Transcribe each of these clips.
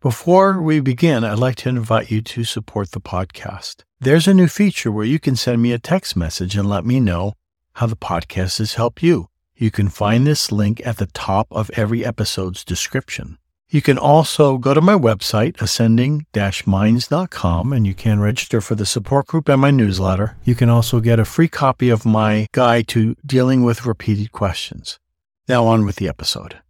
Before we begin, I'd like to invite you to support the podcast. There's a new feature where you can send me a text message and let me know how the podcast has helped you. You can find this link at the top of every episode's description. You can also go to my website, ascending-minds.com, and you can register for the support group and my newsletter. You can also get a free copy of my guide to dealing with repeated questions. Now on with the episode.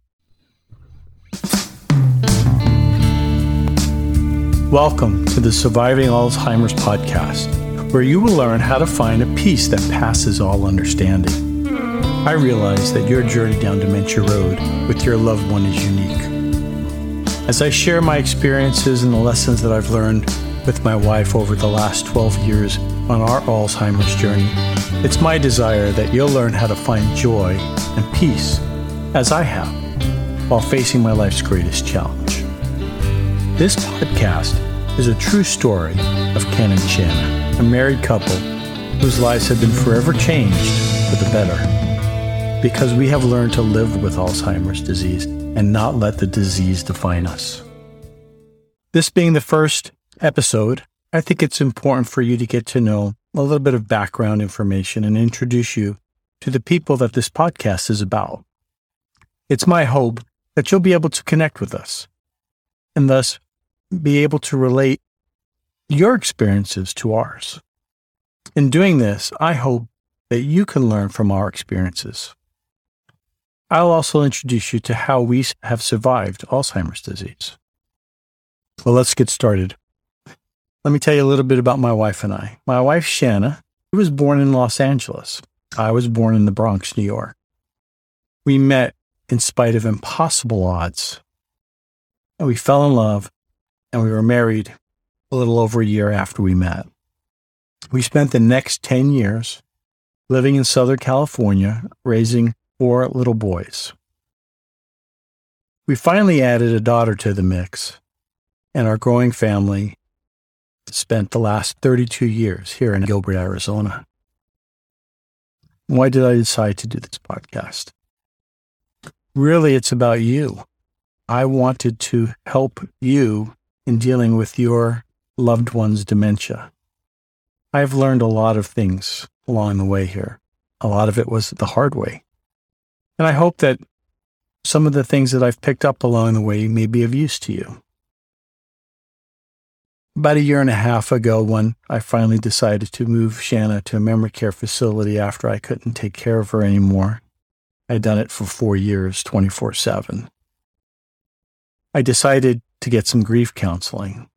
Welcome to the Surviving Alzheimer's podcast, where you will learn how to find a peace that passes all understanding. I realize that your journey down Dementia Road with your loved one is unique. As I share my experiences and the lessons that I've learned with my wife over the last 12 years on our Alzheimer's journey, it's my desire that you'll learn how to find joy and peace, as I have, while facing my life's greatest challenge. This podcast is a true story of Ken and Shanna, a married couple whose lives have been forever changed for the better because we have learned to live with Alzheimer's disease and not let the disease define us. This being the first episode, I think it's important for you to get to know a little bit of background information and introduce you to the people that this podcast is about. It's my hope that you'll be able to connect with us and thus be able to relate your experiences to ours. In doing this, I hope that you can learn from our experiences. I'll also introduce you to how we have survived Alzheimer's disease. Well, let's get started. Let me tell you a little bit about my wife and I. My wife, Shanna, was born in Los Angeles. I was born in the Bronx, New York. We met in spite of impossible odds. And we fell in love and we were married a little over a year after we met. We spent the next 10 years living in Southern California, raising four little boys. We finally added a daughter to the mix, and our growing family spent the last 32 years here in Gilbert, Arizona. Why did I decide to do this podcast? Really, it's about you. I wanted to help you in dealing with your loved one's dementia. I've learned a lot of things along the way here. A lot of it was the hard way. And I hope that some of the things that I've picked up along the way may be of use to you. About a year and a half ago, when I finally decided to move Shanna to a memory care facility after I couldn't take care of her anymore, I'd done it for four years, 24 7. I decided to get some grief counseling.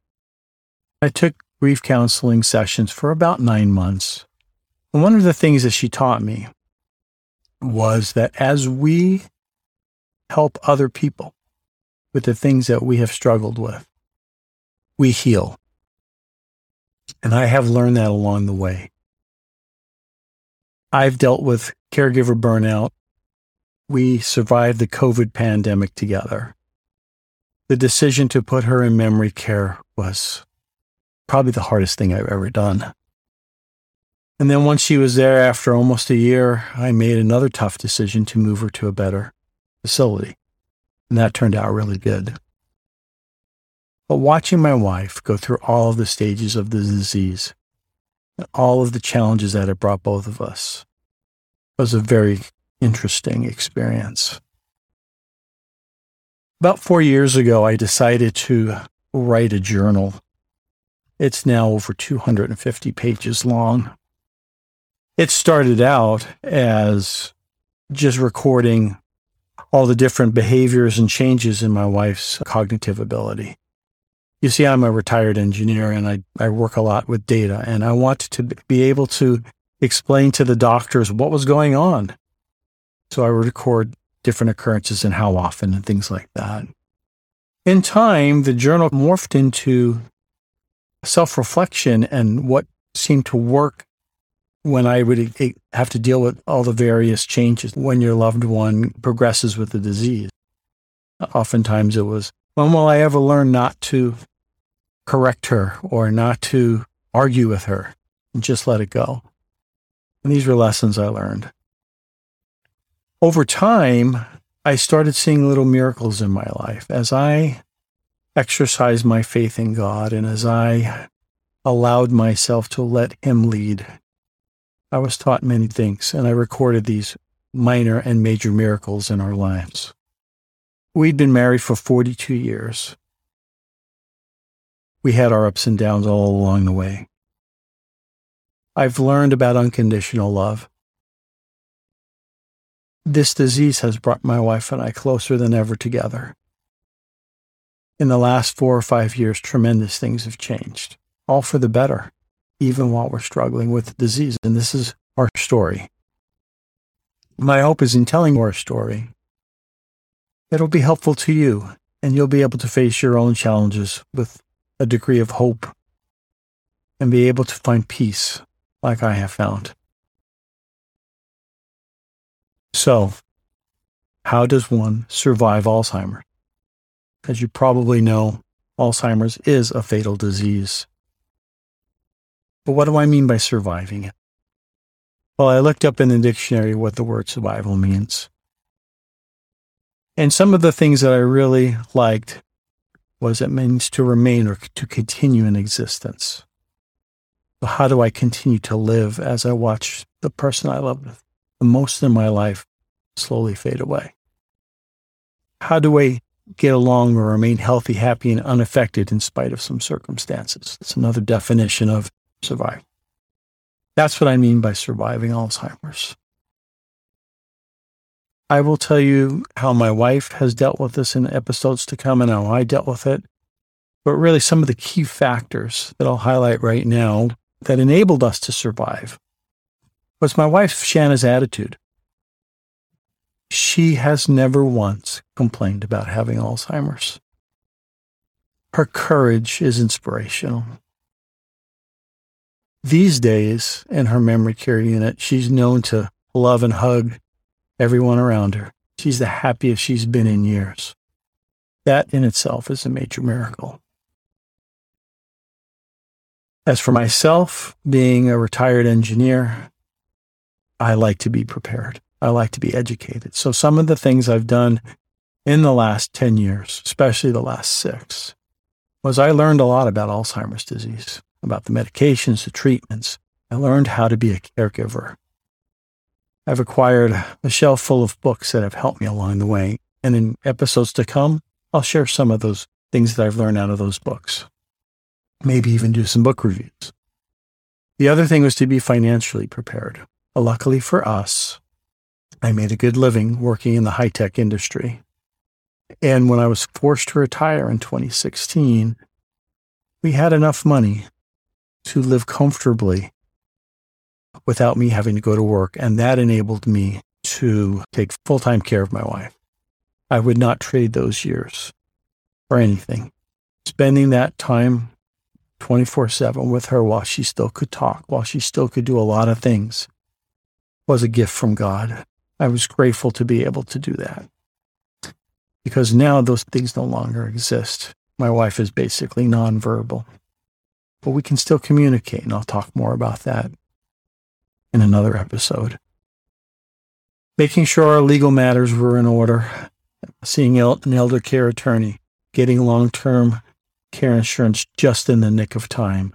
I took grief counseling sessions for about nine months. And one of the things that she taught me was that as we help other people with the things that we have struggled with, we heal. And I have learned that along the way. I've dealt with caregiver burnout. We survived the COVID pandemic together the decision to put her in memory care was probably the hardest thing I've ever done. And then once she was there after almost a year, I made another tough decision to move her to a better facility. And that turned out really good. But watching my wife go through all of the stages of the disease and all of the challenges that it brought both of us was a very interesting experience. About four years ago, I decided to write a journal. It's now over 250 pages long. It started out as just recording all the different behaviors and changes in my wife's cognitive ability. You see, I'm a retired engineer and I, I work a lot with data, and I wanted to be able to explain to the doctors what was going on. So I would record different occurrences and how often and things like that. In time, the journal morphed into self reflection and what seemed to work when I would have to deal with all the various changes when your loved one progresses with the disease. Oftentimes it was, when will I ever learn not to correct her or not to argue with her and just let it go? And these were lessons I learned over time, I started seeing little miracles in my life as I exercised my faith in God and as I allowed myself to let Him lead, I was taught many things and I recorded these minor and major miracles in our lives. We'd been married for 42 years. We had our ups and downs all along the way. I've learned about unconditional love. This disease has brought my wife and I closer than ever together. In the last four or five years, tremendous things have changed, all for the better, even while we're struggling with the disease. And this is our story. My hope is in telling our story, it'll be helpful to you, and you'll be able to face your own challenges with a degree of hope and be able to find peace like I have found. So, how does one survive Alzheimer's? As you probably know, Alzheimer's is a fatal disease. But what do I mean by surviving it? Well, I looked up in the dictionary what the word survival means. And some of the things that I really liked was it means to remain or to continue in existence. So how do I continue to live as I watch the person I love most of my life slowly fade away? How do I get along or remain healthy, happy, and unaffected in spite of some circumstances? It's another definition of survive. That's what I mean by surviving Alzheimer's. I will tell you how my wife has dealt with this in episodes to come and how I dealt with it. But really, some of the key factors that I'll highlight right now that enabled us to survive was my wife, Shanna's attitude. She has never once complained about having Alzheimer's. Her courage is inspirational. These days, in her memory care unit, she's known to love and hug everyone around her. She's the happiest she's been in years. That in itself is a major miracle. As for myself, being a retired engineer, I like to be prepared. I like to be educated. So some of the things I've done in the last 10 years, especially the last six, was I learned a lot about Alzheimer's disease, about the medications, the treatments. I learned how to be a caregiver. I've acquired a shelf full of books that have helped me along the way. And in episodes to come, I'll share some of those things that I've learned out of those books maybe even do some book reviews. The other thing was to be financially prepared. Luckily for us, I made a good living working in the high tech industry. And when I was forced to retire in 2016, we had enough money to live comfortably without me having to go to work. And that enabled me to take full time care of my wife. I would not trade those years for anything. Spending that time 24 7 with her while she still could talk, while she still could do a lot of things, was a gift from God. I was grateful to be able to do that. Because now those things no longer exist. My wife is basically nonverbal, but we can still communicate, and I'll talk more about that in another episode. Making sure our legal matters were in order, seeing an elder care attorney, getting long term care insurance just in the nick of time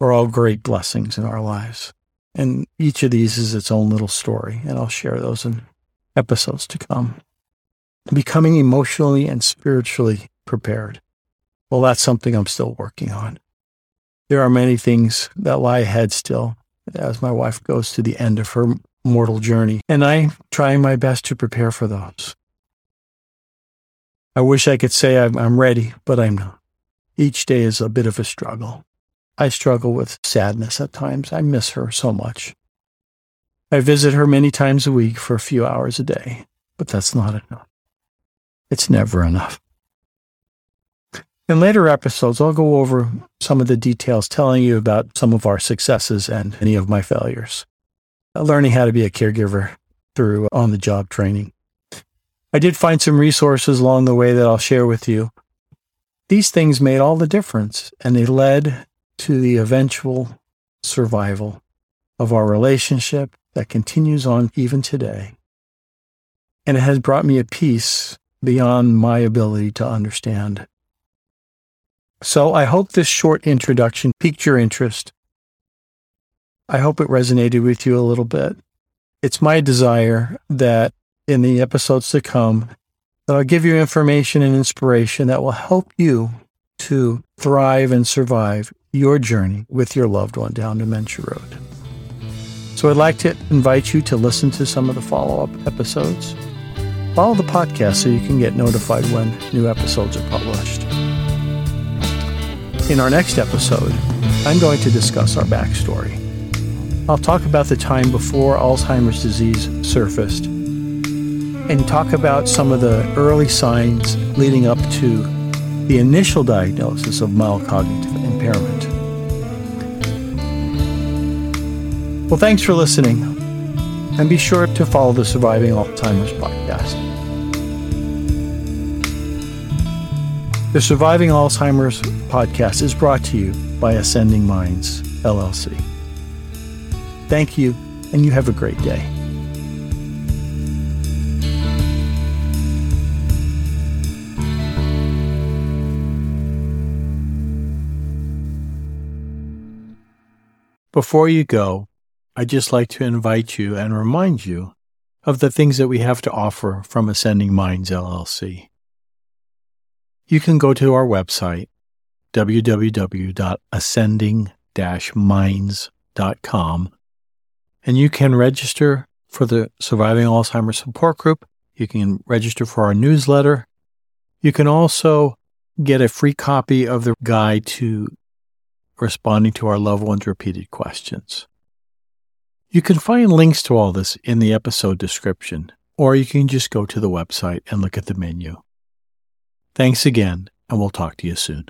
are all great blessings in our lives. And each of these is its own little story, and I'll share those in episodes to come. Becoming emotionally and spiritually prepared. Well, that's something I'm still working on. There are many things that lie ahead still as my wife goes to the end of her mortal journey, and I'm trying my best to prepare for those. I wish I could say I'm, ready, but I'm not. Each day is a bit of a struggle. I struggle with sadness at times. I miss her so much. I visit her many times a week for a few hours a day, but that's not enough. It's never enough. In later episodes, I'll go over some of the details telling you about some of our successes and any of my failures. Uh, learning how to be a caregiver through on the job training. I did find some resources along the way that I'll share with you these things made all the difference, and they led to the eventual survival of our relationship that continues on even today. And it has brought me a peace beyond my ability to understand So I hope this short introduction piqued your interest. I hope it resonated with you a little bit. It's my desire that in the episodes to come, that I'll give you information and inspiration that will help you to thrive and survive your journey with your loved one down Dementia Road. So I'd like to invite you to listen to some of the follow up episodes. Follow the podcast so you can get notified when new episodes are published. In our next episode, I'm going to discuss our backstory. I'll talk about the time before Alzheimer's disease surfaced and talk about some of the early signs leading up to the initial diagnosis of mild cognitive impairment. Well, thanks for listening, and be sure to follow the Surviving Alzheimer's podcast. The Surviving Alzheimer's podcast is brought to you by Ascending Minds, LLC. Thank you, and you have a great day. Before you go, I'd just like to invite you and remind you of the things that we have to offer from Ascending Minds LLC. You can go to our website, www.ascending-minds.com, and you can register for the Surviving Alzheimer's Support Group. You can register for our newsletter. You can also get a free copy of the guide to responding to our loved ones' repeated questions. You can find links to all this in the episode description, or you can just go to the website and look at the menu. Thanks again, and we'll talk to you soon.